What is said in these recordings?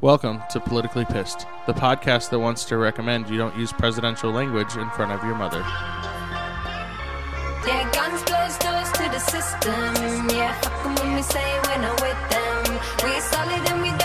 Welcome to Politically Pissed, the podcast that wants to recommend you don't use presidential language in front of your mother. Yeah, guns doors to the system. Yeah, say we're not with them. We solid and we don't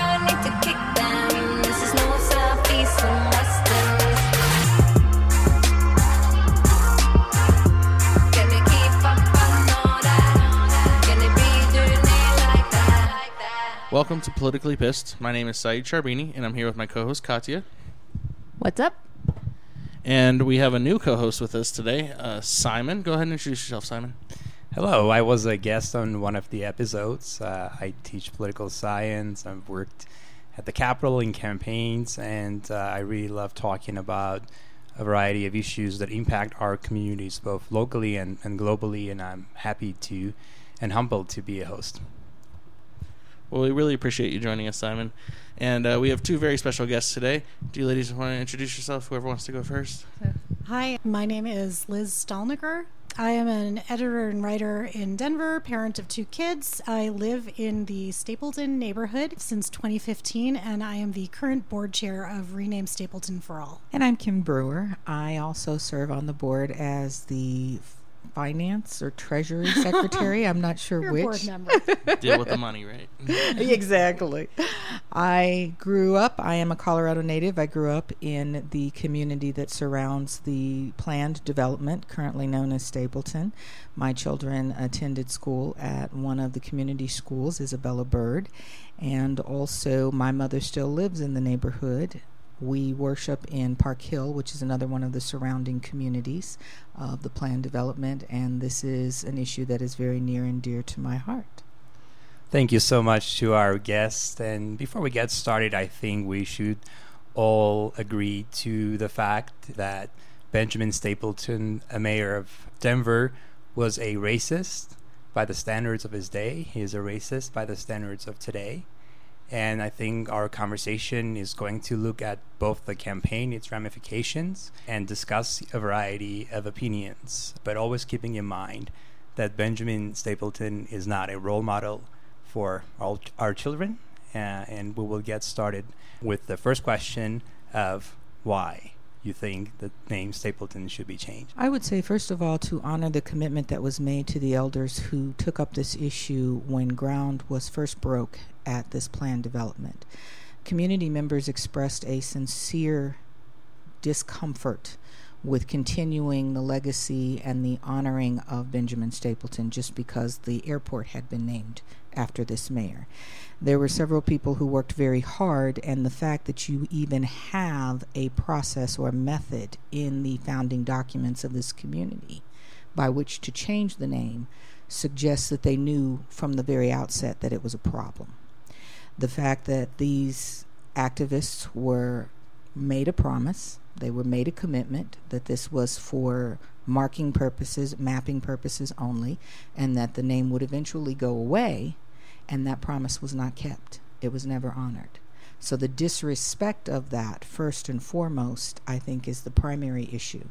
Welcome to Politically Pissed. My name is Saeed Charbini, and I'm here with my co host Katya. What's up? And we have a new co host with us today, uh, Simon. Go ahead and introduce yourself, Simon. Hello, I was a guest on one of the episodes. Uh, I teach political science. I've worked at the Capitol in campaigns, and uh, I really love talking about a variety of issues that impact our communities, both locally and, and globally. And I'm happy to and humbled to be a host. Well, we really appreciate you joining us, Simon. And uh, we have two very special guests today. Do you ladies want to introduce yourself? Whoever wants to go first. Hi, my name is Liz Stalniger. I am an editor and writer in Denver, parent of two kids. I live in the Stapleton neighborhood since 2015, and I am the current board chair of Rename Stapleton for All. And I'm Kim Brewer. I also serve on the board as the finance or treasury secretary. I'm not sure You're which. board member. Deal with the money, right? exactly. I grew up, I am a Colorado native. I grew up in the community that surrounds the planned development, currently known as Stapleton. My children attended school at one of the community schools, Isabella Bird, and also my mother still lives in the neighborhood. We worship in Park Hill, which is another one of the surrounding communities of the planned development, and this is an issue that is very near and dear to my heart. Thank you so much to our guest. And before we get started, I think we should all agree to the fact that Benjamin Stapleton, a mayor of Denver, was a racist by the standards of his day. He is a racist by the standards of today. And I think our conversation is going to look at both the campaign, its ramifications, and discuss a variety of opinions, but always keeping in mind that Benjamin Stapleton is not a role model for all our children. Uh, and we will get started with the first question of why you think the name Stapleton should be changed. I would say, first of all, to honor the commitment that was made to the elders who took up this issue when ground was first broke at this planned development. Community members expressed a sincere discomfort with continuing the legacy and the honoring of Benjamin Stapleton just because the airport had been named after this mayor. There were several people who worked very hard, and the fact that you even have a process or method in the founding documents of this community by which to change the name suggests that they knew from the very outset that it was a problem. The fact that these activists were made a promise, they were made a commitment that this was for marking purposes, mapping purposes only, and that the name would eventually go away, and that promise was not kept. It was never honored. So the disrespect of that, first and foremost, I think is the primary issue.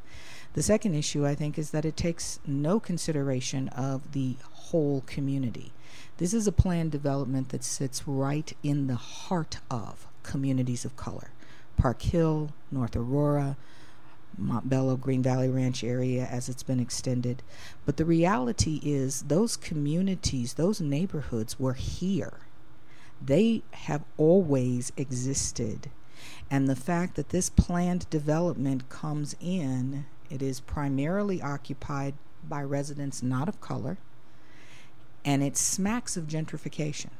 The second issue, I think, is that it takes no consideration of the whole community. This is a planned development that sits right in the heart of communities of color. Park Hill, North Aurora, Montbello, Green Valley Ranch area as it's been extended. But the reality is, those communities, those neighborhoods were here. They have always existed. And the fact that this planned development comes in, it is primarily occupied by residents not of color, and it smacks of gentrification.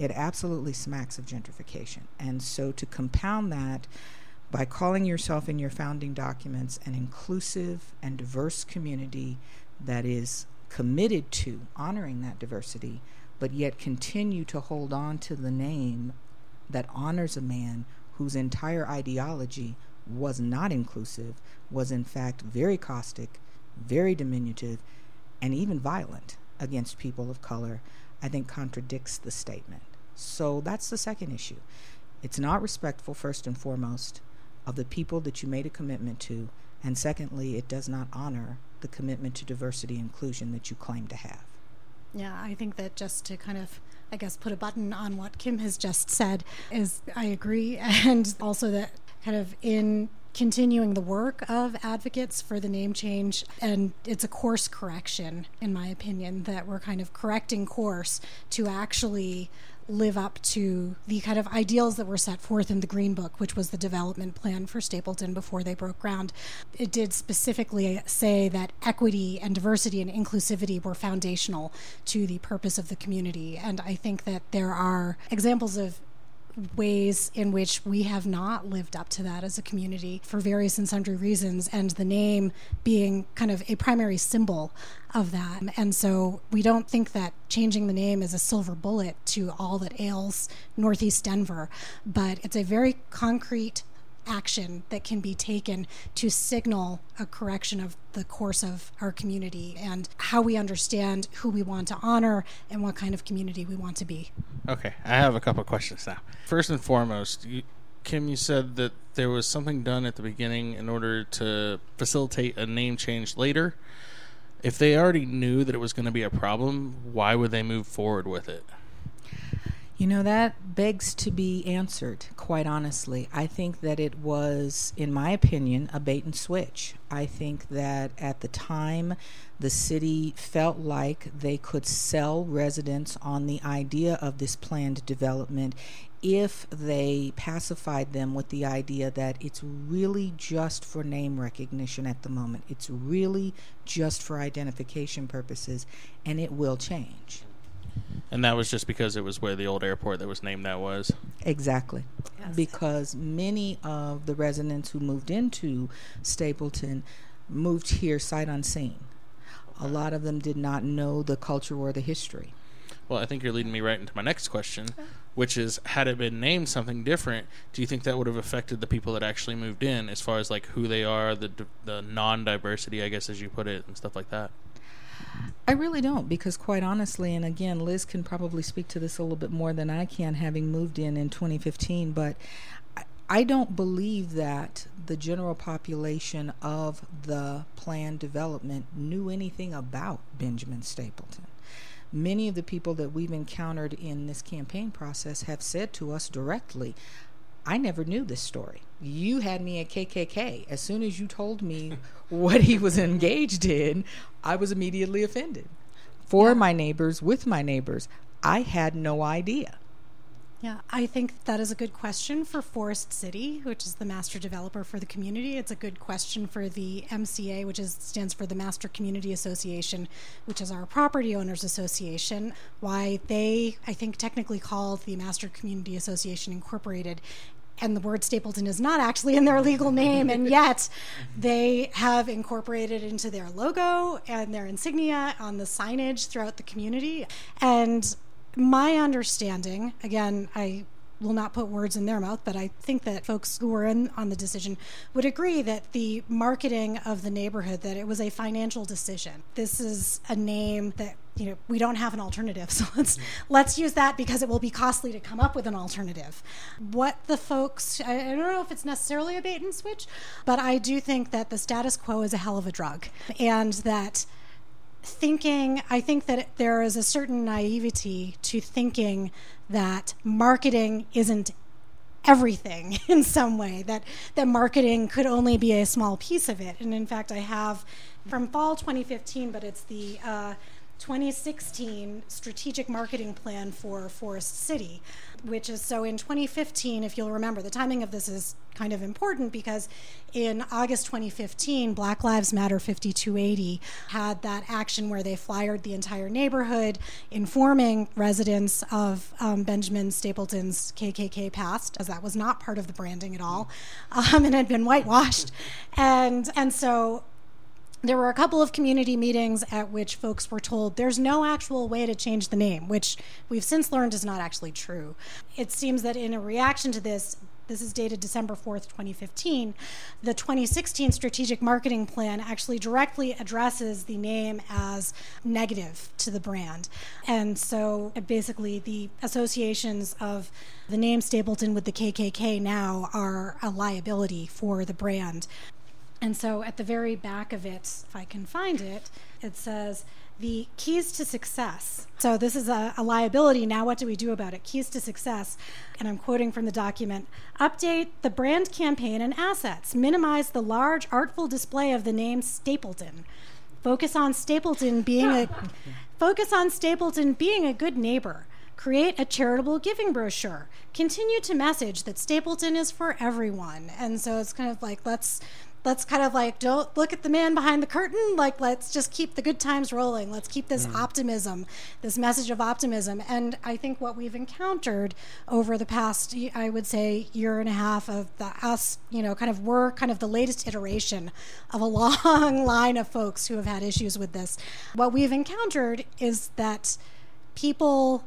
It absolutely smacks of gentrification. And so to compound that, by calling yourself in your founding documents an inclusive and diverse community that is committed to honoring that diversity, but yet continue to hold on to the name that honors a man whose entire ideology was not inclusive, was in fact very caustic, very diminutive, and even violent against people of color, I think contradicts the statement. So that's the second issue. It's not respectful, first and foremost, of the people that you made a commitment to, and secondly, it does not honor the commitment to diversity and inclusion that you claim to have. Yeah, I think that just to kind of I guess, put a button on what Kim has just said is I agree. And also that kind of in continuing the work of advocates for the name change and it's a course correction in my opinion that we're kind of correcting course to actually live up to the kind of ideals that were set forth in the Green Book, which was the development plan for Stapleton before they broke ground. It did specifically say that equity and diversity and inclusivity were foundational to the purpose of the community. And I think that there are examples of ways in which we have not lived up to that as a community for various and sundry reasons, and the name being kind of a primary symbol of that. And so we don't think that changing the name is a silver bullet to all that ails Northeast Denver, but it's a very concrete action that can be taken to signal a correction of the course of our community and how we understand who we want to honor and what kind of community we want to be. Okay, I have a couple questions now. First and foremost, you, Kim, you said that there was something done at the beginning in order to facilitate a name change later. If they already knew that it was going to be a problem, why would they move forward with it? You know, that begs to be answered, quite honestly. I think that it was, in my opinion, a bait and switch. I think that at the time, the city felt like they could sell residents on the idea of this planned development if they pacified them with the idea that it's really just for name recognition at the moment. It's really just for identification purposes, and it will change. And that was just because it was where the old airport that was named that was. Exactly. Yes. Because many of the residents who moved into Stapleton moved here sight unseen. A lot of them did not know the culture or the history. Well, I think you're leading me right into my next question, which is had it been named something different, do you think that would have affected the people that actually moved in as far as like who they are, the the non-diversity, I guess as you put it and stuff like that? I really don't, because quite honestly, and again, Liz can probably speak to this a little bit more than I can, having moved in in 2015, but I- don't believe that the general population of the planned development knew anything about Benjamin Stapleton. Many of the people that we've encountered in this campaign process have said to us directly, I never knew this story. You had me at KKK. As soon as you told me what he was engaged in, I was immediately offended. For my neighbors, with my neighbors, I had no idea. Yeah, I think that is a good question for Forest City, which is the master developer for the community. It's a good question for the MCA, which is stands for the Master Community Association, which is our property owners association. Why they, I think, technically called the Master Community Association Incorporated. And the word Stapleton is not actually in their legal name, and yet they have incorporated into their logo and their insignia on the signage throughout the community. And my understanding, again, I will not put words in their mouth, but I think that folks who were in on the decision would agree that the marketing of the neighborhood that it was a financial decision. This is a name that you know we don't have an alternative, so let's let's use that because it will be costly to come up with an alternative. What the folks I, I don't know if it's necessarily a bait and switch, but I do think that the status quo is a hell of a drug, and that thinking i think that there is a certain naivety to thinking that marketing isn't everything in some way that that marketing could only be a small piece of it. And in fact i have from fall 2015 but it's the uh, 2016 strategic marketing plan for Forest City, which is so in 2015, if you'll remember, the timing of this is kind of important because in August 2015, Black Lives Matter 5280 had that action where they flyered the entire neighborhood, informing residents of um, Benjamin Stapleton's KKK past, as that was not part of the branding at all, um, and had been whitewashed. And, and so there were a couple of community meetings at which folks were told there's no actual way to change the name, which we've since learned is not actually true. It seems that in a reaction to this, this is dated December 4th, 2015. The 2016 strategic marketing plan actually directly addresses the name as negative to the brand. And so basically, the associations of the name Stapleton with the KKK now are a liability for the brand. And so at the very back of it, if I can find it, it says the keys to success. So, this is a, a, liability. Now, what do we do about it? Keys to success. And I'm quoting from the document update the brand campaign and assets, minimize the large, artful display of the name Stapleton. Focus on Stapleton being a focus on Stapleton being a good neighbor. Create a charitable giving brochure. Continue to message that Stapleton is for everyone. And so it's kind of like let's let's kind of like don't look at the man behind the curtain. Like let's just keep the good times rolling. Let's keep this mm. optimism this message of optimism. And i think what we've encountered over the past i would say year and a half of the us you know kind of we're kind of the latest iteration of a long line of folks who have had issues with this. What we've encountered is that people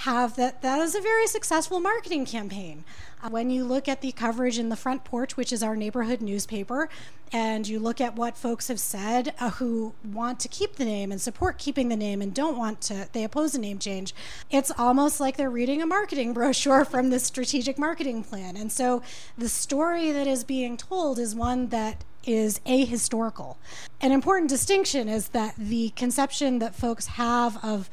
have that that is a very successful marketing campaign when you look at the coverage in the front porch, which is our neighborhood newspaper, and you look at what folks have said uh, who want to keep the name and support keeping the name and don't want to, they oppose a name change, it's almost like they're reading a marketing brochure from the strategic marketing plan. And so the story that is being told is one that is ahistorical. An important distinction is that the conception that folks have of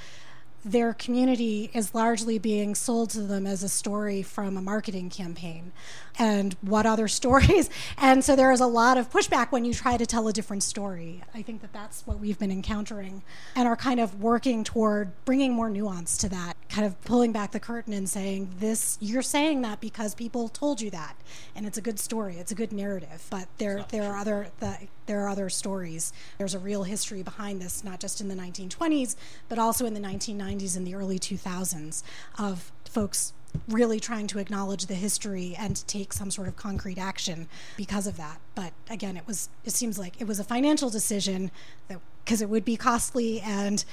their community is largely being sold to them as a story from a marketing campaign. And what other stories? And so there is a lot of pushback when you try to tell a different story. I think that that's what we've been encountering and are kind of working toward bringing more nuance to that, kind of pulling back the curtain and saying, this, you're saying that because people told you that. And it's a good story, it's a good narrative. But there, there are other, the, there are other stories. There's a real history behind this, not just in the 1920s, but also in the 1990s and the early 2000s of folks really trying to acknowledge the history and take some sort of concrete action because of that. But again, it was it seems like it was a financial decision that because it would be costly and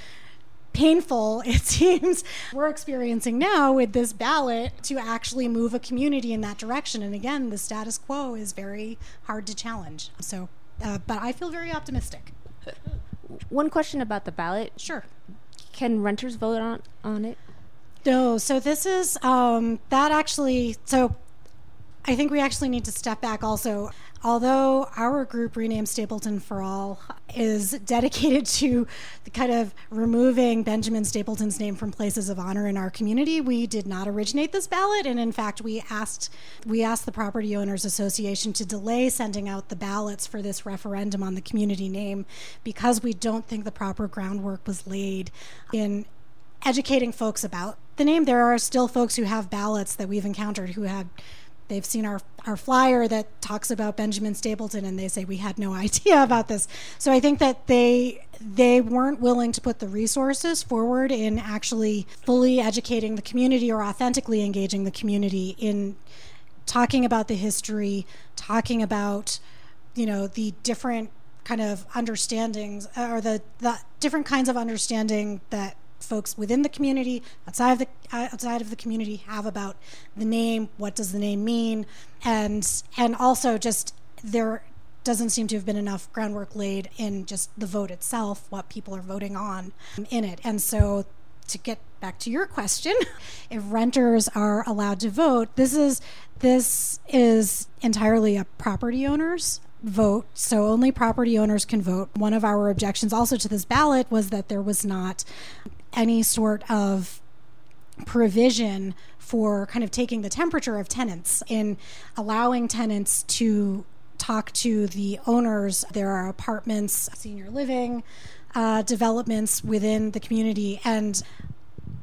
painful it seems we're experiencing now with this ballot to actually move a community in that direction and again the status quo is very hard to challenge so uh, but I feel very optimistic. One question about the ballot. Sure. Can renters vote on on it? No. So this is um, that actually. So I think we actually need to step back also. Although our group, renamed Stapleton for All, is dedicated to the kind of removing Benjamin Stapleton's name from places of honor in our community, we did not originate this ballot, and in fact, we asked we asked the Property Owners Association to delay sending out the ballots for this referendum on the community name because we don't think the proper groundwork was laid in educating folks about the name. There are still folks who have ballots that we've encountered who have they've seen our, our flyer that talks about Benjamin Stapleton and they say we had no idea about this. So I think that they they weren't willing to put the resources forward in actually fully educating the community or authentically engaging the community in talking about the history, talking about you know the different kind of understandings uh, or the, the different kinds of understanding that folks within the community, outside of the outside of the community, have about the name. What does the name mean? And and also just there doesn't seem to have been enough groundwork laid in just the vote itself, what people are voting on in it. And so to get back to your question, if renters are allowed to vote, this is this is entirely a property owner's vote. So only property owners can vote. One of our objections also to this ballot was that there was not any sort of provision for kind of taking the temperature of tenants in allowing tenants to talk to the owners. There are apartments, senior living uh, developments within the community, and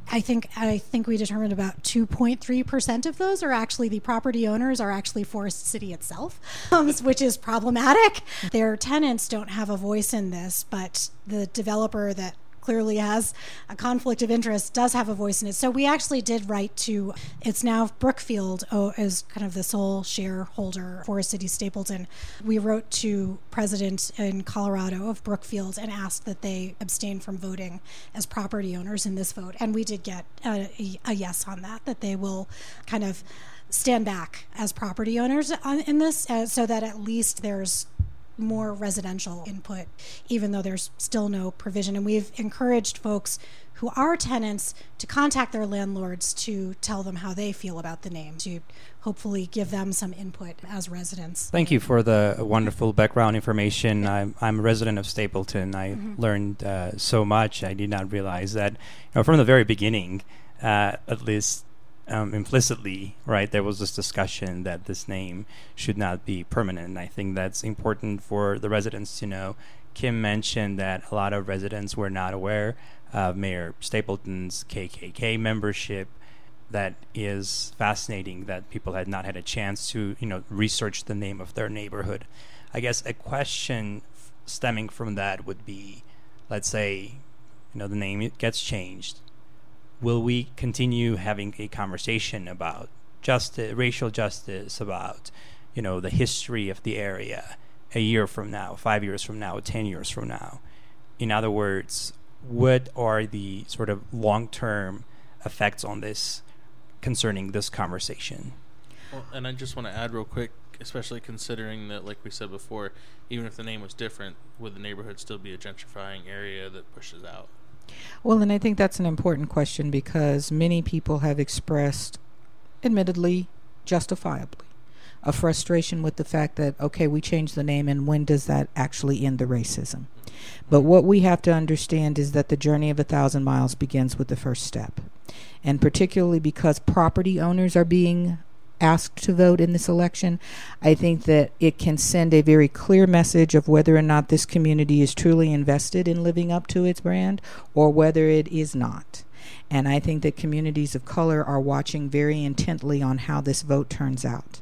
I think I think we determined about 2.3 percent of those are actually the property owners are actually Forest City itself, um, which is problematic. Their tenants don't have a voice in this, but the developer that clearly has a conflict of interest does have a voice in it. So we actually did write to, it's now Brookfield oh, is kind of the sole shareholder for City Stapleton. We wrote to President in Colorado of Brookfield and asked that they abstain from voting as property owners in this vote. And we did get a, a yes on that, that they will kind of stand back as property owners in this uh, so that at least there's more residential input, even though there's still no provision. And we've encouraged folks who are tenants to contact their landlords to tell them how they feel about the name, to hopefully give them some input as residents. Thank you for the wonderful background information. I'm, I'm a resident of Stapleton. I learned uh, so much. I did not realize that you know, from the very beginning, uh, at least um, implicitly, right, there was this discussion that this name should not be permanent. And I think that's important for the residents to know. Kim mentioned that a lot of residents were not aware of Mayor Stapleton's KKK membership that is fascinating that people had not had a chance to you know research the name of their neighborhood i guess a question stemming from that would be let's say you know the name gets changed will we continue having a conversation about justice racial justice about you know the history of the area a year from now 5 years from now 10 years from now in other words what are the sort of long-term effects on this concerning this conversation. Well, and I just want to add real quick, especially considering that, like we said before, even if the name was different, would the neighborhood still be a gentrifying area that pushes out? Well, and I think that's an important question because many people have expressed, admittedly, justifiably, a frustration with the fact that, okay, we changed the name, and when does that actually end the racism? But what we have to understand is that the journey of a thousand miles begins with the first step. And particularly because property owners are being asked to vote in this election, I think that it can send a very clear message of whether or not this community is truly invested in living up to its brand or whether it is not. And I think that communities of color are watching very intently on how this vote turns out.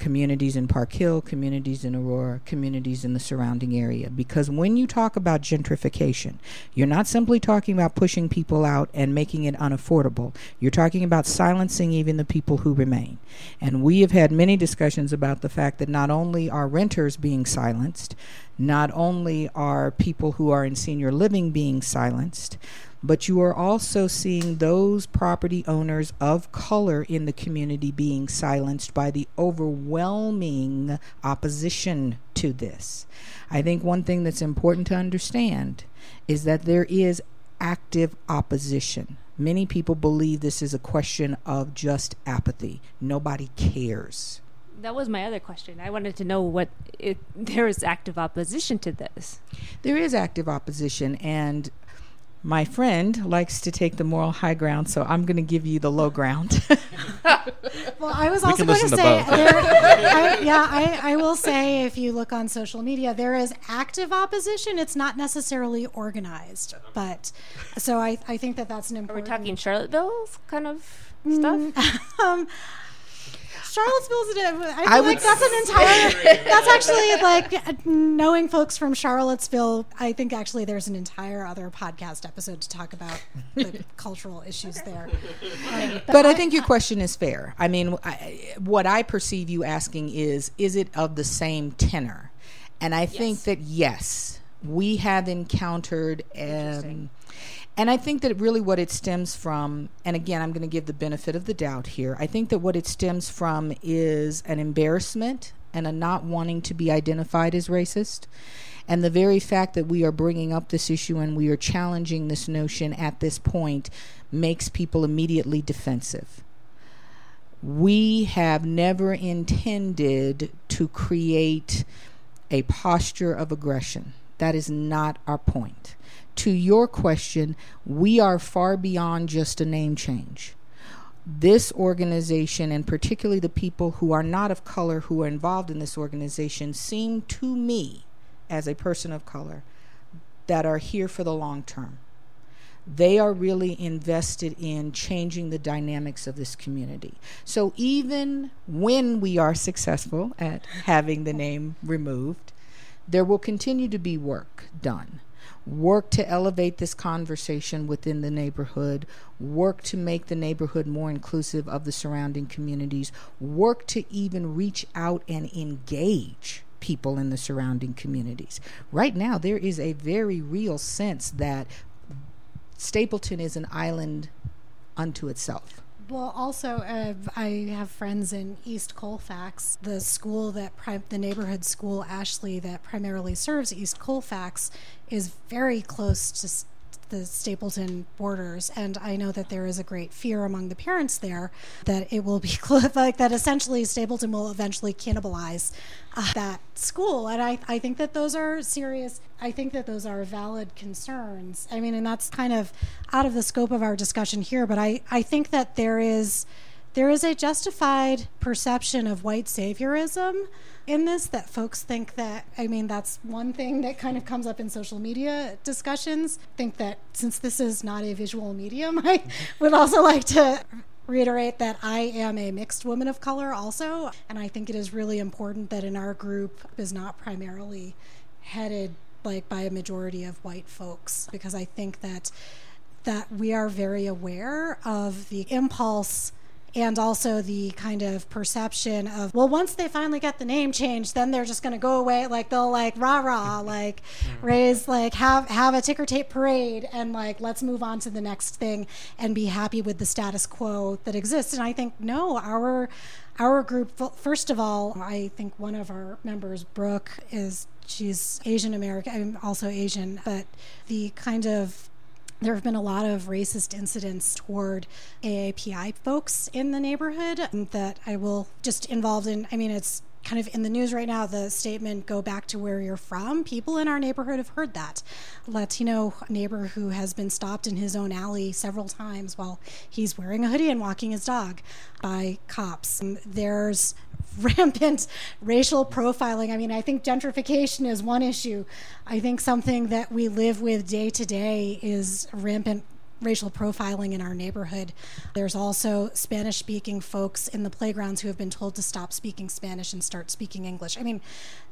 Communities in Park Hill, communities in Aurora, communities in the surrounding area. Because when you talk about gentrification, you're not simply talking about pushing people out and making it unaffordable. You're talking about silencing even the people who remain. And we have had many discussions about the fact that not only are renters being silenced, not only are people who are in senior living being silenced, but you are also seeing those property owners of color in the community being silenced by the overwhelming opposition to this. I think one thing that's important to understand is that there is active opposition. Many people believe this is a question of just apathy. Nobody cares. That was my other question. I wanted to know what if there is active opposition to this. There is active opposition, and my friend likes to take the moral high ground, so I'm going to give you the low ground. Well, I was We also going to listen to say, there, I, yeah, I, I will say if you look on social media, there is active opposition. It's not necessarily organized, but so I, I think that that's an Are we important. talking Charlottesville's kind of stuff? um, Charlottesville's. I feel I like would that's an entire. that's actually like knowing folks from Charlottesville. I think actually there's an entire other podcast episode to talk about the cultural issues there. Um, but I think your question is fair. I mean, I, what I perceive you asking is is it of the same tenor? And I think that yes, we have encountered um, and I think that really what it stems from, and again, I'm going to give the benefit of the doubt here. I think that what it stems from is an embarrassment and a not wanting to be identified as racist. And the very fact that we are bringing up this issue and we are challenging this notion at this point makes people immediately defensive. We have never intended to create a posture of aggression. That is not our point. To your question, we are far beyond just a name change. This organization, and particularly the people who are not of color who are involved in this organization, seem to me, as a person of color, that are here for the long term. They are really invested in changing the dynamics of this community. So even when we are successful at having the name removed, there will continue to be work done. Work to elevate this conversation within the neighborhood, work to make the neighborhood more inclusive of the surrounding communities, work to even reach out and engage people in the surrounding communities. Right now, there is a very real sense that Stapleton is an island unto itself. Well, also, uh, I have friends in East Colfax, the school that pri- the neighborhood school Ashley that primarily serves East Colfax is very close to the Stapleton borders. And I know that there is a great fear among the parents there that it will be like that essentially Stapleton will eventually cannibalize uh, that school. And I, I think that those are serious, I think that those are valid concerns. I mean, and that's kind of out of the scope of our discussion here, but I, I think that there is there is a justified perception of white saviorism in this that folks think that i mean that's one thing that kind of comes up in social media discussions. Think that since this is not a visual medium i would also like to reiterate that i am a mixed woman of color also and i think it is really important that in our group is not primarily headed like by a majority of white folks because i think that that we are very aware of the impulse and also the kind of perception of well once they finally get the name changed then they're just going to go away like they'll like rah rah like mm-hmm. raise like have have a ticker tape parade and like let's move on to the next thing and be happy with the status quo that exists. And i think no our our group first of all i think one of our members brooke is she's asian american i'm also asian but the kind of there have been a lot of racist incidents toward AAPI folks in the neighborhood that I will just involved in. I mean, it's kind of in the news right now the statement go back to where you're from. People in our neighborhood have heard that. Latino neighbor who has been stopped in his own alley several times while he's wearing a hoodie and walking his dog by cops. Um, there's rampant racial profiling. I mean i think gentrification is one issue. I think something that we live with day to day is rampant racial profiling in our neighborhood. There's also Spanish speaking folks in the playgrounds who have been told to stop speaking Spanish and start speaking English. I mean,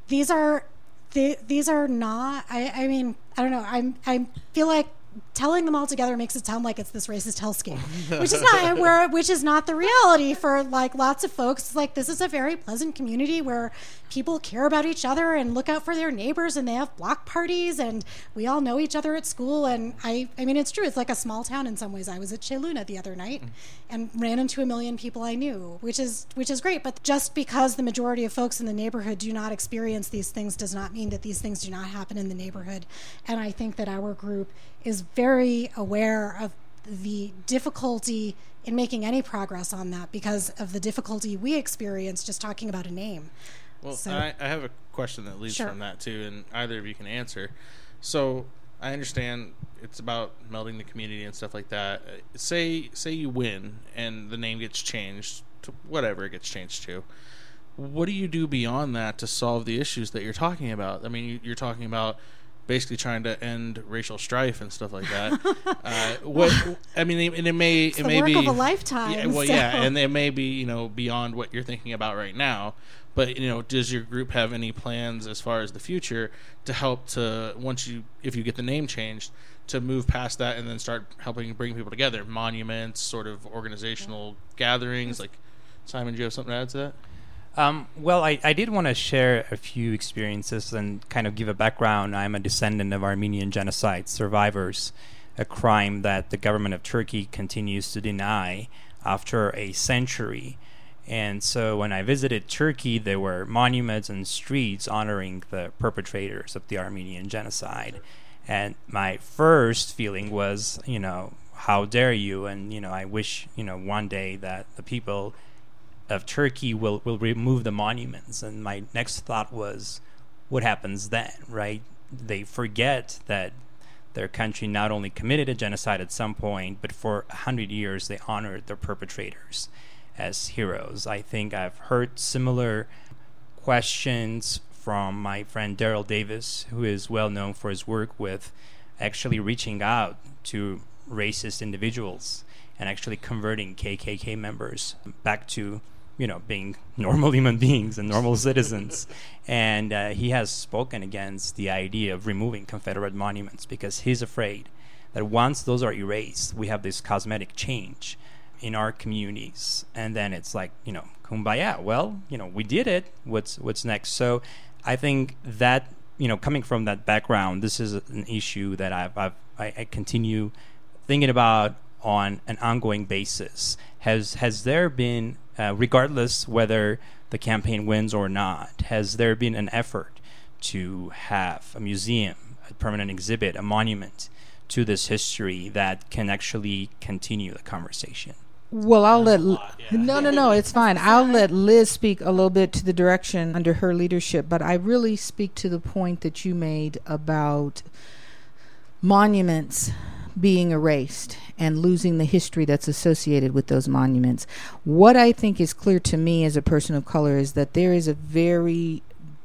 these are the, these are not I, I mean, I don't know. I'm I feel like telling them all together makes it sound like it's this racist hellscape, which is not where which is not the reality for like lots of folks. It's like this is a very pleasant community where people care about each other and look out for their neighbors, and they have block parties, and we all know each other at school. And I, I mean, it's true. It's like a small town in some ways. I was at Cheluna the other night mm. and ran into a million people I knew, which is which is great. But just because the majority of folks in the neighborhood do not experience these things does not mean that these things do not happen in the neighborhood. And I think that our group is very aware of the difficulty in making any progress on that because of the difficulty we experience just talking about a name. Well, So- I, I have a question that leads Sure. from that too, and either of you can answer. So I understand it's about melding the community and stuff like that. Uh, Say say you win and the name gets changed to whatever it gets changed to. What do you do beyond that to solve the issues that you're talking about? I mean, you're talking about basically trying to end racial strife and stuff like that. uh, what I mean, and it may it may be of a lifetime, Yeah, well, yeah, and it may be you know beyond what you're thinking about right now. But you know, does your group have any plans as far as the future to help to once you if you get the name changed to move past that and then start helping bring people together, monuments, sort of organizational gatherings. Like Simon, do you have something to add to that? Um, well, I, I did want to share a few experiences and kind of give a background. I'm a descendant of Armenian genocide survivors, a crime that the government of Turkey continues to deny after a century. And so when I visited Turkey, there were monuments and streets honoring the perpetrators of the Armenian genocide. And my first feeling was, you know, how dare you? And, you know, I wish, you know, one day that the people of Turkey will, will remove the monuments. And my next thought was, what happens then, right? They forget that their country not only committed a genocide at some point, but for a hundred years they honored their perpetrators as heroes. I think I've heard similar questions from my friend Daryl Davis, who is well known for his work with actually reaching out to racist individuals and actually converting KKK members back to, you know, being normal human beings and normal citizens. And uh, he has spoken against the idea of removing Confederate monuments because he's afraid that once those are erased, we have this cosmetic change in our communities, and then it's like, you know, kumbaya. Well, you know, we did it. What's what's next? So, I think that you know, coming from that background, this is an issue that I've, I've I, I continue thinking about on an ongoing basis. Has has there been, uh, regardless whether the campaign wins or not, has there been an effort to have a museum, a permanent exhibit, a monument to this history that can actually continue the conversation? Well, I'll let no, no, no. It's fine. I'll let Liz speak a little bit to the direction under her leadership, but I really speak to the point that you made about monuments being erased and losing the history that's associated with those monuments. What I think is clear to me as a person of color is that there is a very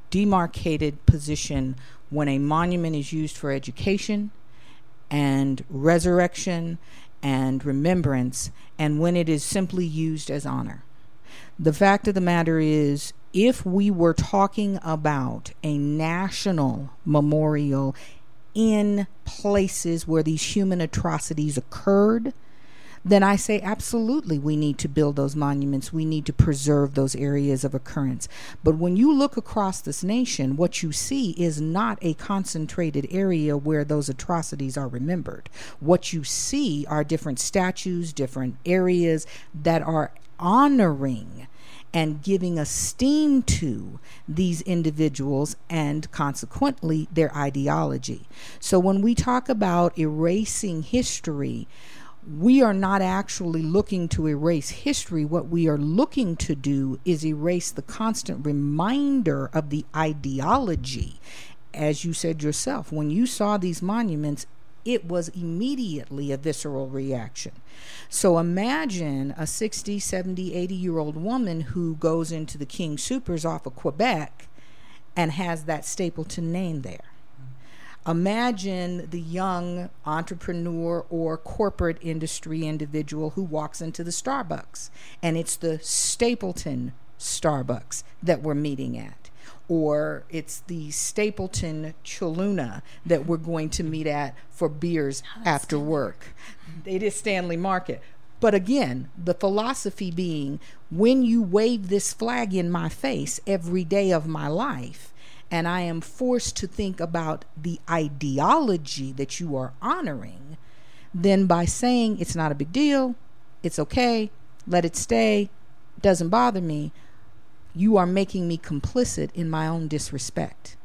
demarcated position when a monument is used for education and resurrection and remembrance, and when it is simply used as honor. The fact of the matter is, if we were talking about a national memorial in places where these human atrocities occurred, then I say absolutely we need to build those monuments. We need to preserve those areas of occurrence. But when you look across this nation, what you see is not a concentrated area where those atrocities are remembered. What you see are different statues, different areas that are honoring and giving esteem to these individuals and consequently their ideology. So when we talk about erasing history, we are not actually looking to erase history. What we are looking to do is erase the constant reminder of the ideology. As you said yourself, when you saw these monuments, it was immediately a visceral reaction. So imagine a 60, 70, 80 year old woman who goes into the King Soopers off of Quebec and has that Stapleton name there. Imagine the young entrepreneur or corporate industry individual who walks into the Starbucks and it's the Stapleton Starbucks that we're meeting at. Or it's the Stapleton Choluna that we're going to meet at for beers after work. It is Stanley Market. But again, the philosophy being when you wave this flag in my face every day of my life, and I am forced to think about the ideology that you are honoring, then by saying it's not a big deal, it's okay, let it stay, doesn't bother me, you are making me complicit in my own disrespect,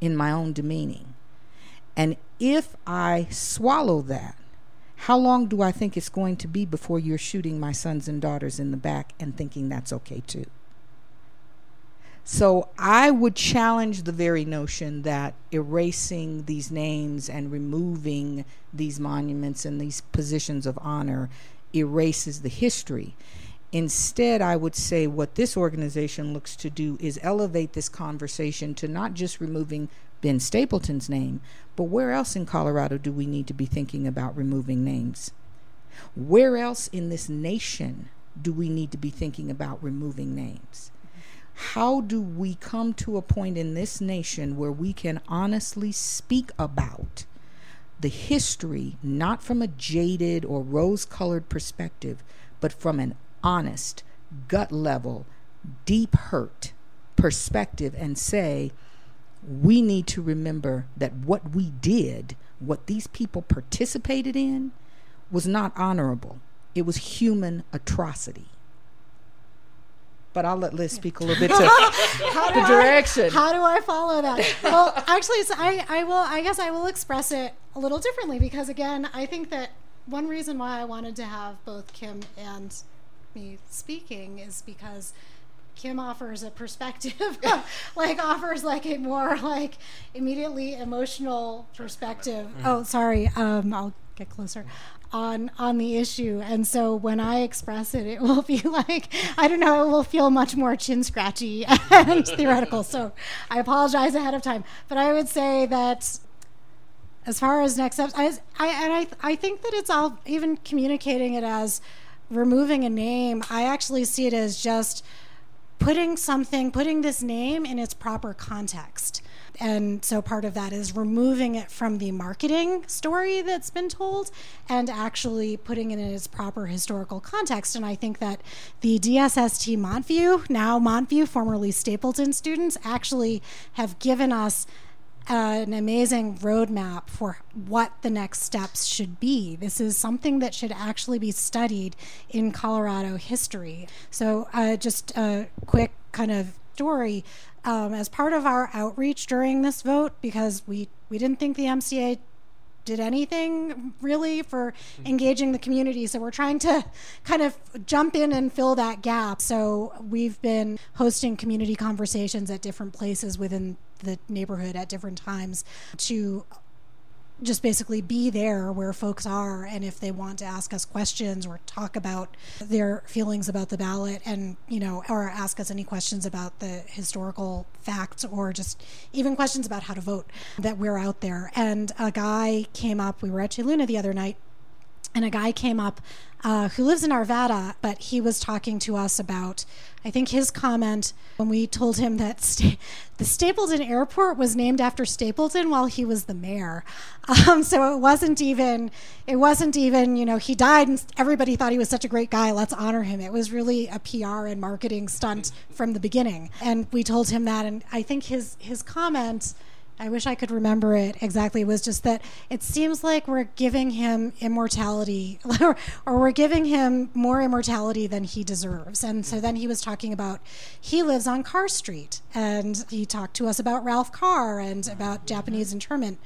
in my own demeaning. And if I swallow that, how long do I think it's going to be before you're shooting my sons and daughters in the back and thinking that's okay too? So I would challenge the very notion that erasing these names and removing these monuments and these positions of honor erases the history. Instead, I would say what this organization looks to do is elevate this conversation to not just removing Ben Stapleton's name, but where else in Colorado do we need to be thinking about removing names? Where else in this nation do we need to be thinking about removing names? how do we come to a point in this nation where we can honestly speak about the history, not from a jaded or rose colored perspective, but from an honest, gut level, deep hurt perspective, and say, we need to remember that what we did, what these people participated in, was not honorable. It was human atrocity but I'll let Liz speak a little bit to the I- direction. how do I follow that? well, actually, it's, I, I will. I guess I will express it a little differently because, again, I think that one reason why I wanted to have both Kim and me speaking is because Kim offers a perspective, like offers like a more like immediately emotional perspective. Oh, sorry. Um, I'll get closer on on the issue, and so when I express it, it will be like I don't know. It will feel much more chin scratchy and theoretical. So I apologize ahead of time, but I would say that as far as next steps, I, I and I I think that it's all even communicating it as removing a name. I actually see it as just putting something, putting this name in its proper context. And so part of that is removing it from the marketing story that's been told and actually putting it in its proper historical context. And I think that the DSST Montview, now Montview, formerly Stapleton students, actually have given us an amazing roadmap for what the next steps should be. This is something that should actually be studied in Colorado history. So, uh, just a quick kind of story. Um, as part of our outreach during this vote, because we, we didn't think the MCA did anything really for engaging the community. So we're trying to kind of jump in and fill that gap. So we've been hosting community conversations at different places within the neighborhood at different times to just basically be there where folks are and if they want to ask us questions or talk about their feelings about the ballot and you know or ask us any questions about the historical facts or just even questions about how to vote that we're out there. And a guy came up we were at Chiluna the other night and a guy came up uh, who lives in Arvada, but he was talking to us about, I think his comment when we told him that sta- the Stapleton Airport was named after Stapleton while he was the mayor. Um, so it wasn't even, it wasn't even, you know, he died and everybody thought he was such a great guy. Let's honor him. It was really a PR and marketing stunt from the beginning. And we told him that, and I think his his comment I wish I could remember it exactly. It was just that it seems like we're giving him immortality, or, or we're giving him more immortality than he deserves. And so then he was talking about he lives on Carr Street, and he talked to us about Ralph Carr and about Japanese internment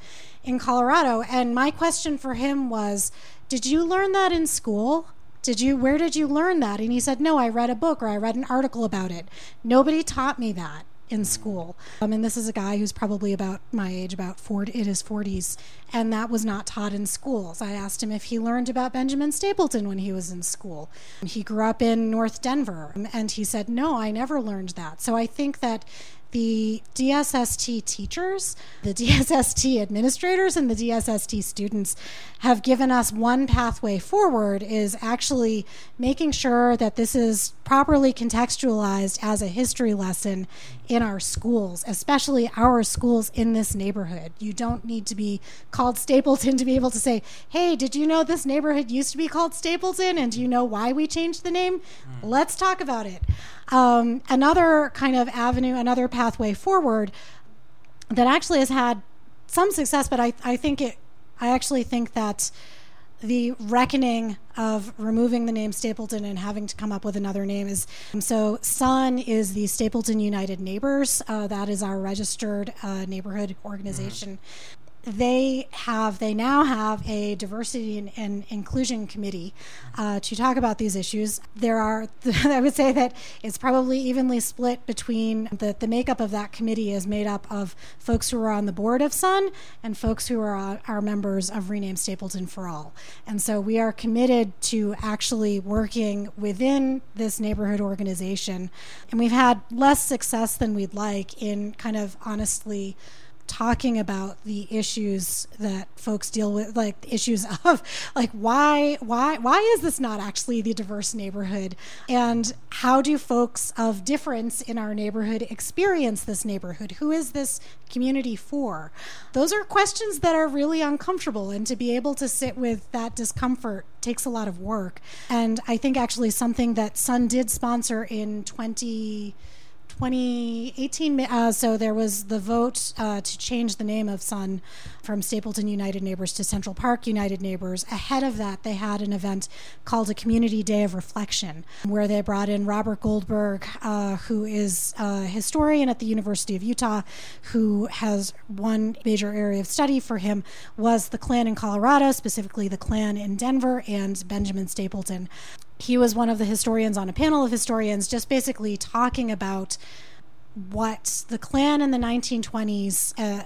in Colorado. And my question for him was, did you learn that in school? Did you where did you learn that? And he said, "No, I read a book or I read an article about it. Nobody taught me that." In school. Um, and this is a guy who's probably about my age, about 40, in his 40s, and that was not taught in schools. I asked him if he learned about Benjamin Stapleton when he was in school. He grew up in North Denver, and he said, No, I never learned that. So I think that the DSST teachers, the DSST administrators, and the DSST students have given us one pathway forward is actually making sure that this is properly contextualized as a history lesson in our schools, especially our schools in this neighborhood. You don't need to be called Stapleton to be able to say, hey, did you know this neighborhood used to be called Stapleton? And do you know why we changed the name? Let's talk about it. Um, another kind of avenue, another pathway forward that actually has had some success, but I, I think it, I actually think that the reckoning of removing the name Stapleton and having to come up with another name is so Sun is the Stapleton United Neighbors. Uh, that is our registered uh, neighborhood organization. They have, they now have a diversity and, and inclusion committee uh, to talk about these issues. There are, I would say that it's probably evenly split between the, the makeup of that committee is made up of folks who are on the board of Sun and folks who are, are members of Rename Stapleton for All. And so we are committed to actually working within this neighborhood organization. And we've had less success than we'd like in kind of honestly talking about the issues that folks deal with like issues of like why why why is this not actually the diverse neighborhood? And how do folks of difference in our neighborhood experience this neighborhood? Who is this community for? Those are questions that are really uncomfortable and to be able to sit with that discomfort takes a lot of work. And i think actually something that sun did sponsor in 20 2018. Uh, so there was the vote uh, to change the name of Sun from Stapleton United Neighbors to Central Park United Neighbors. Ahead of that, they had an event called a Community Day of Reflection, where they brought in Robert Goldberg, uh, who is a historian at the University of Utah, who has one major area of study for him was the Klan in Colorado, specifically the Klan in Denver and Benjamin Stapleton he was one of the historians on a panel of historians just basically talking about what the Klan in the 1920s uh,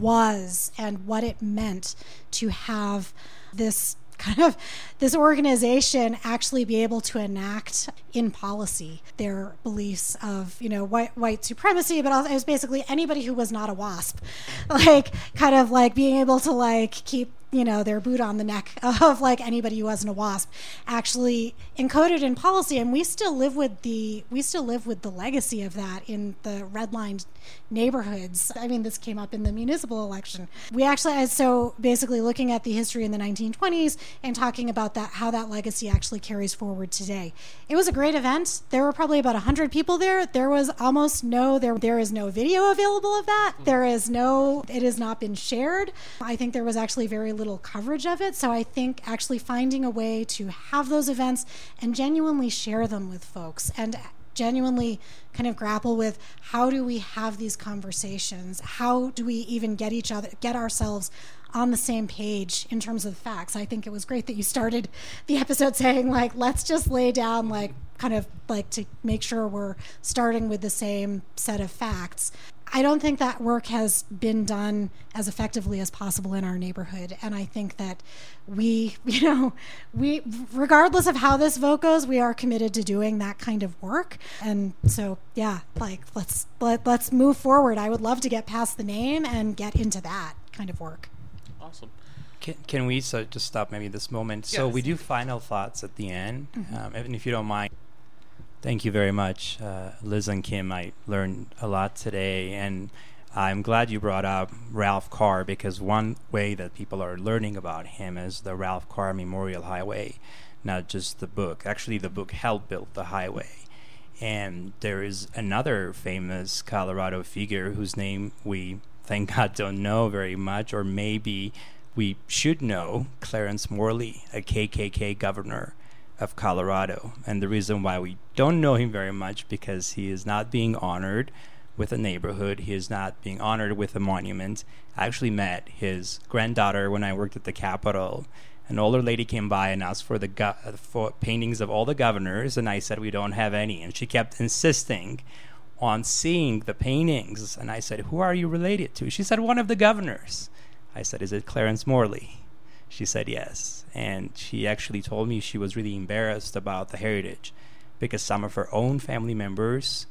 was and what it meant to have this kind of this organization actually be able to enact in policy their beliefs of you know white white supremacy but also it was basically anybody who was not a wasp. Like kind of like being able to like keep you know their boot on the neck of like anybody who wasn't a wasp actually encoded in policy. And we still live with the we still live with the legacy of that in the redlined neighborhoods. I mean this came up in the municipal election. We actually so basically looking at the history in the 1920s and talking about that how that legacy actually carries forward today. It was a great event. There were probably about 100 people there. There was almost no there there is no video available of that. Mm. There is no it has not been shared. I think there was actually very little little coverage of it. So I think actually finding a way to have those events and genuinely share them with folks and genuinely kind of grapple with how do we have these conversations? How do we even get each other, get ourselves on the same page in terms of facts? I think it was great that you started the episode saying, like, let's just lay down, like, kind of like to make sure we're starting with the same set of facts. I don't think that work has been done as effectively as possible in our neighborhood. And I think that we, you know, we, regardless of how this vote goes, we are committed to doing that kind of work. And so, yeah, like let's let, let's move forward. I would love to get past the name and get into that kind of work. Awesome. Can, can we so just stop maybe this moment? So we do final thoughts at the end, um, and if you don't mind. Thank you very much, uh, Liz and Kim. I learned a lot today, and I'm glad you brought up Ralph Carr because one way that people are learning about him is the Ralph Carr Memorial Highway, not just the book. Actually, the book helped build the highway. And there is another famous Colorado figure whose name we, thank God, don't know very much, or maybe we should know Clarence Morley, a KKK governor of Colorado. And the reason why we don't know him very much because he is not being honored with a neighborhood. He is not being honored with a monument. I actually met his granddaughter when I worked at the Capitol. An older lady came by and asked for the go- for paintings of all the governors, and I said we don't have any. And she kept insisting on seeing the paintings, and I said, "Who are you related to?" She said, "One of the governors." I said, "Is it Clarence Morley?" She said yes. And she actually told me she was really embarrassed about the heritage because some of her own family members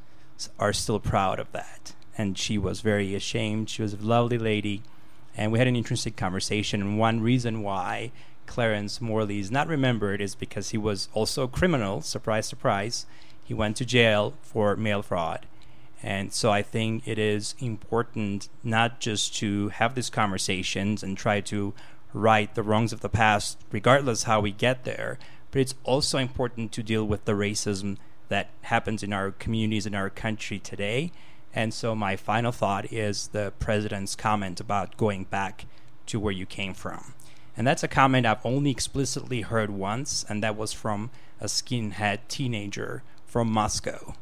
are still proud of that. And she was very ashamed. She was a lovely lady. And we had an interesting conversation. And one reason why Clarence Morley is not remembered is because he was also a criminal. Surprise, surprise. He went to jail for mail fraud. And so I think it is important not just to have these conversations and try to right the wrongs of the past, regardless how we get there, but it's also important to deal with the racism that happens in our communities in our country today. And so my final thought is the president's comment about going back to where you came from. And that's a comment I've only explicitly heard once, and that was from a skinhead teenager from Moscow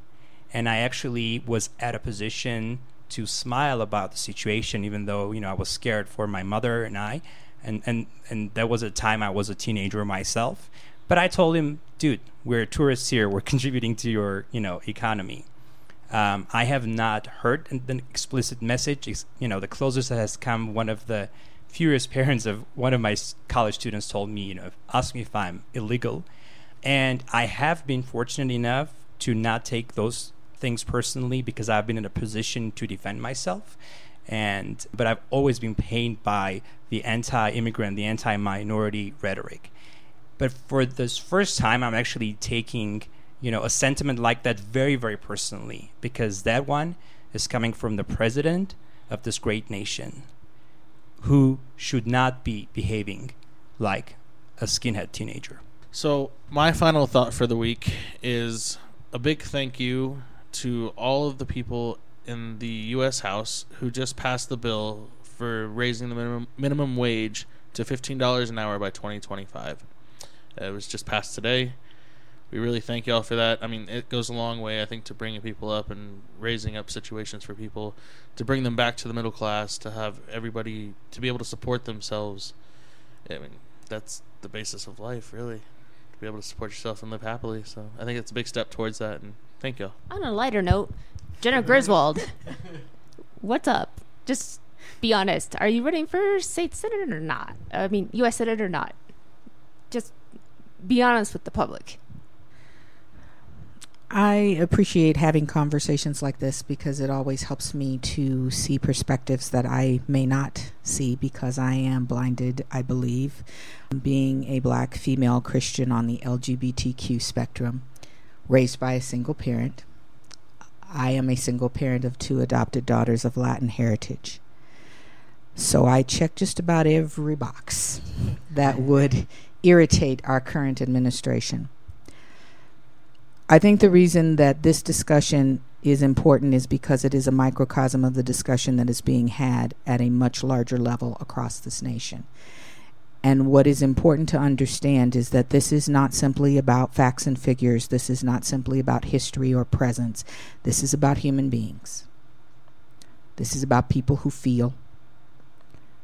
and I actually was at a position to smile about the situation, even though you know I was scared for my mother and I, and and and that was a time I was a teenager myself. But I told him, dude, we're tourists here. We're contributing to your you know economy. Um, I have not heard an explicit message. It's, you know, the closest that has come, one of the furious parents of one of my college students told me, you know, ask me if I'm illegal. And I have been fortunate enough to not take those things personally because I've been in a position to defend myself. And but I've always been pained by the anti-immigrant, the anti-minority rhetoric. But for this first time, I'm actually taking you know a sentiment like that very very personally because that one is coming from the president of this great nation who should not be behaving like a skinhead teenager. So, my final thought for the week is a big thank you to all of the people in the U.S. House who just passed the bill for raising the minimum, minimum wage to $15 an hour by 2025. It was just passed today. We really thank y'all for that. I mean, it goes a long way, I think, to bringing people up and raising up situations for people, to bring them back to the middle class, to have everybody to be able to support themselves. I mean, that's the basis of life, really to be able to support yourself and live happily. So I think it's a big step towards that. And thank you. On a lighter note, Jena Griswold, what's up? Just be honest. Are you running for state senator or not? I mean, U.S. senator or not? Just be honest with the public. I appreciate having conversations like this because it always helps me to see perspectives that I may not see because I am blinded, I believe. Being a black female Christian on the LGBTQ spectrum, raised by a single parent, I am a single parent of two adopted daughters of Latin heritage. So I check just about every box that would irritate our current administration. I think the reason that this discussion is important is because it is a microcosm of the discussion that is being had at a much larger level across this nation. And what is important to understand is that this is not simply about facts and figures. This is not simply about history or presence. This is about human beings. This is about people who feel.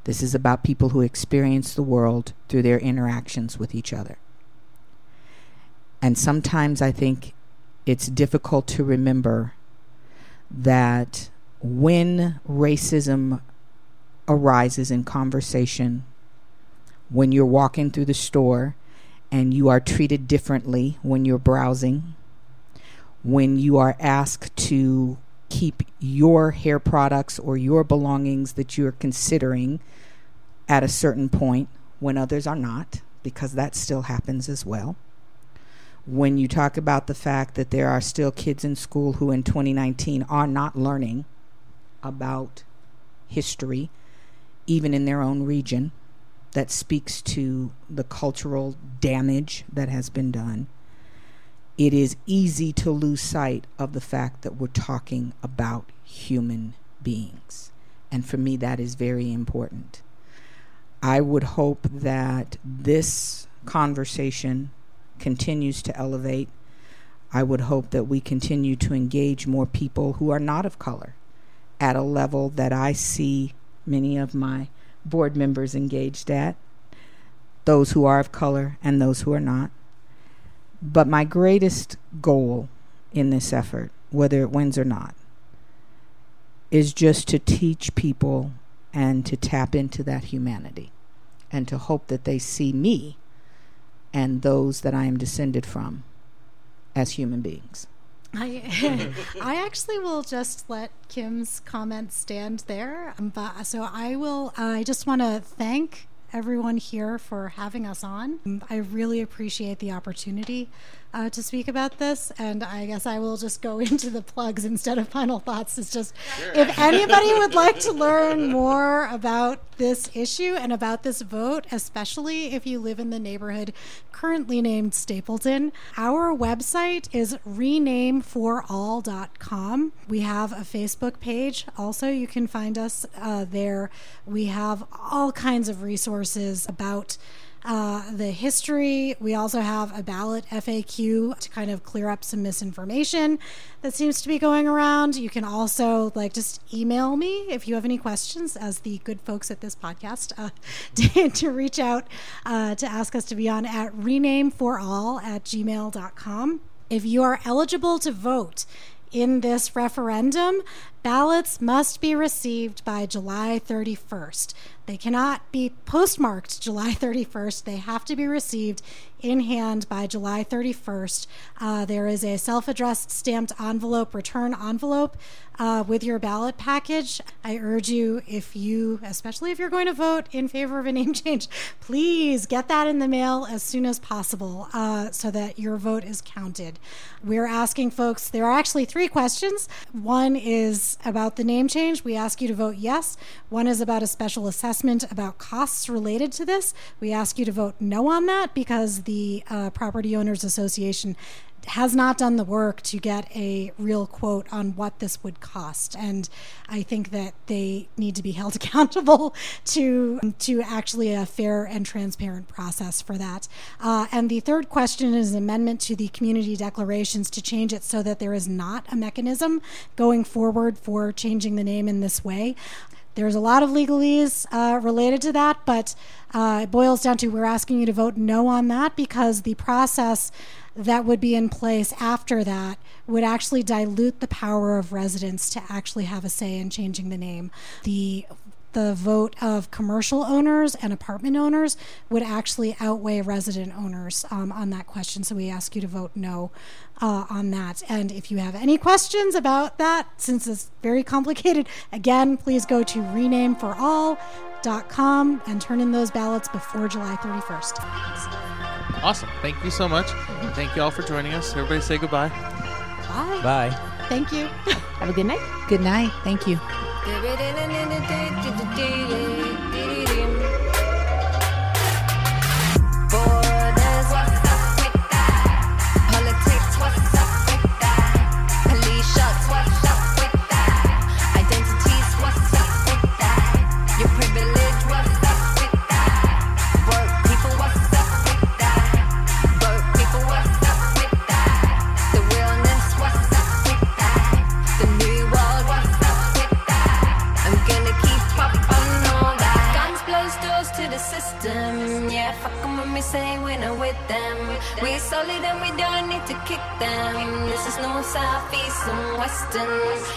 This is about people who experience the world through their interactions with each other. And sometimes I think it's difficult to remember that when racism arises in conversation, when you're walking through the store and you are treated differently when you're browsing, when you are asked to keep your hair products or your belongings that you're considering at a certain point when others are not, because that still happens as well. When you talk about the fact that there are still kids in school who in 2019 are not learning about history, even in their own region, that speaks to the cultural damage that has been done. It is easy to lose sight of the fact that we're talking about human beings. And for me, that is very important. I would hope that this conversation continues to elevate. I would hope that we continue to engage more people who are not of color at a level that I see many of my board members engaged at, those who are of color and those who are not. But my greatest goal in this effort, whether it wins or not, is just to teach people and to tap into that humanity and to hope that they see me and those that I am descended from as human beings. I, I actually will just let Kim's comments stand there. Um, But so I will. I just want to thank everyone here for having us on. I really appreciate the opportunity uh, to speak about this, and I guess I will just go into the plugs instead of final thoughts. It's just if anybody would like to learn more about this issue and about this vote, especially if you live in the neighborhood currently named Stapleton, our website is renameforall.com. We have a Facebook page. Also, you can find us uh, there. We have all kinds of resources about uh, the history. We also have a ballot FAQ to kind of clear up some misinformation that seems to be going around. You can also like just email me if you have any questions, as the good folks at this podcast, uh, to, to reach out uh, to ask us to be on at renameforall at gmail.com. If you are eligible to vote in this referendum, ballots must be received by July 31st. They cannot be postmarked July 31st. They have to be received in hand by July 31st. Uh, there is a self addressed stamped envelope, return envelope uh, with your ballot package. I urge you, if you, especially if you're going to vote in favor of a name change, please get that in the mail as soon as possible uh, so that your vote is counted. We're asking folks, there are actually three questions. One is about the name change. We ask you to vote yes. One is about a special assessment about costs related to this. We ask you to vote no on that because the uh, Property Owners Association has not done the work to get a real quote on what this would cost. And i think that they need to be held accountable to to actually a fair and transparent process for that. Uh, and the third question is an amendment to the community declarations to change it so that there is not a mechanism going forward for changing the name in this way. There's a lot of legalese uh, related to that, but uh, it boils down to we're asking you to vote no on that because the process that would be in place after that would actually dilute the power of residents to actually have a say in changing the name. The the vote of commercial owners and apartment owners would actually outweigh resident owners um, on that question. So we ask you to vote no uh, on that. And if you have any questions about that, since it's very complicated, again, please go to renameforall.com and turn in those ballots before July 31st. Awesome. Thank you so much. And thank you all for joining us. Everybody say goodbye. Bye. Bye. Thank you. Have a good night. Good night. Thank you. when we say we're not with them. We solid and we don't need to kick them. This is no south, and western.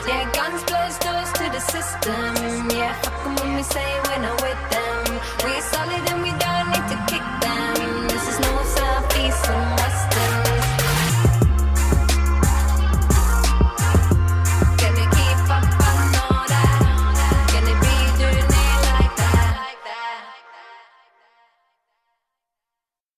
Yeah, guns close doors to the system. Yeah, fuck 'em when we say we're not with them. We solid and we don't need to kick them. This is no south, and western.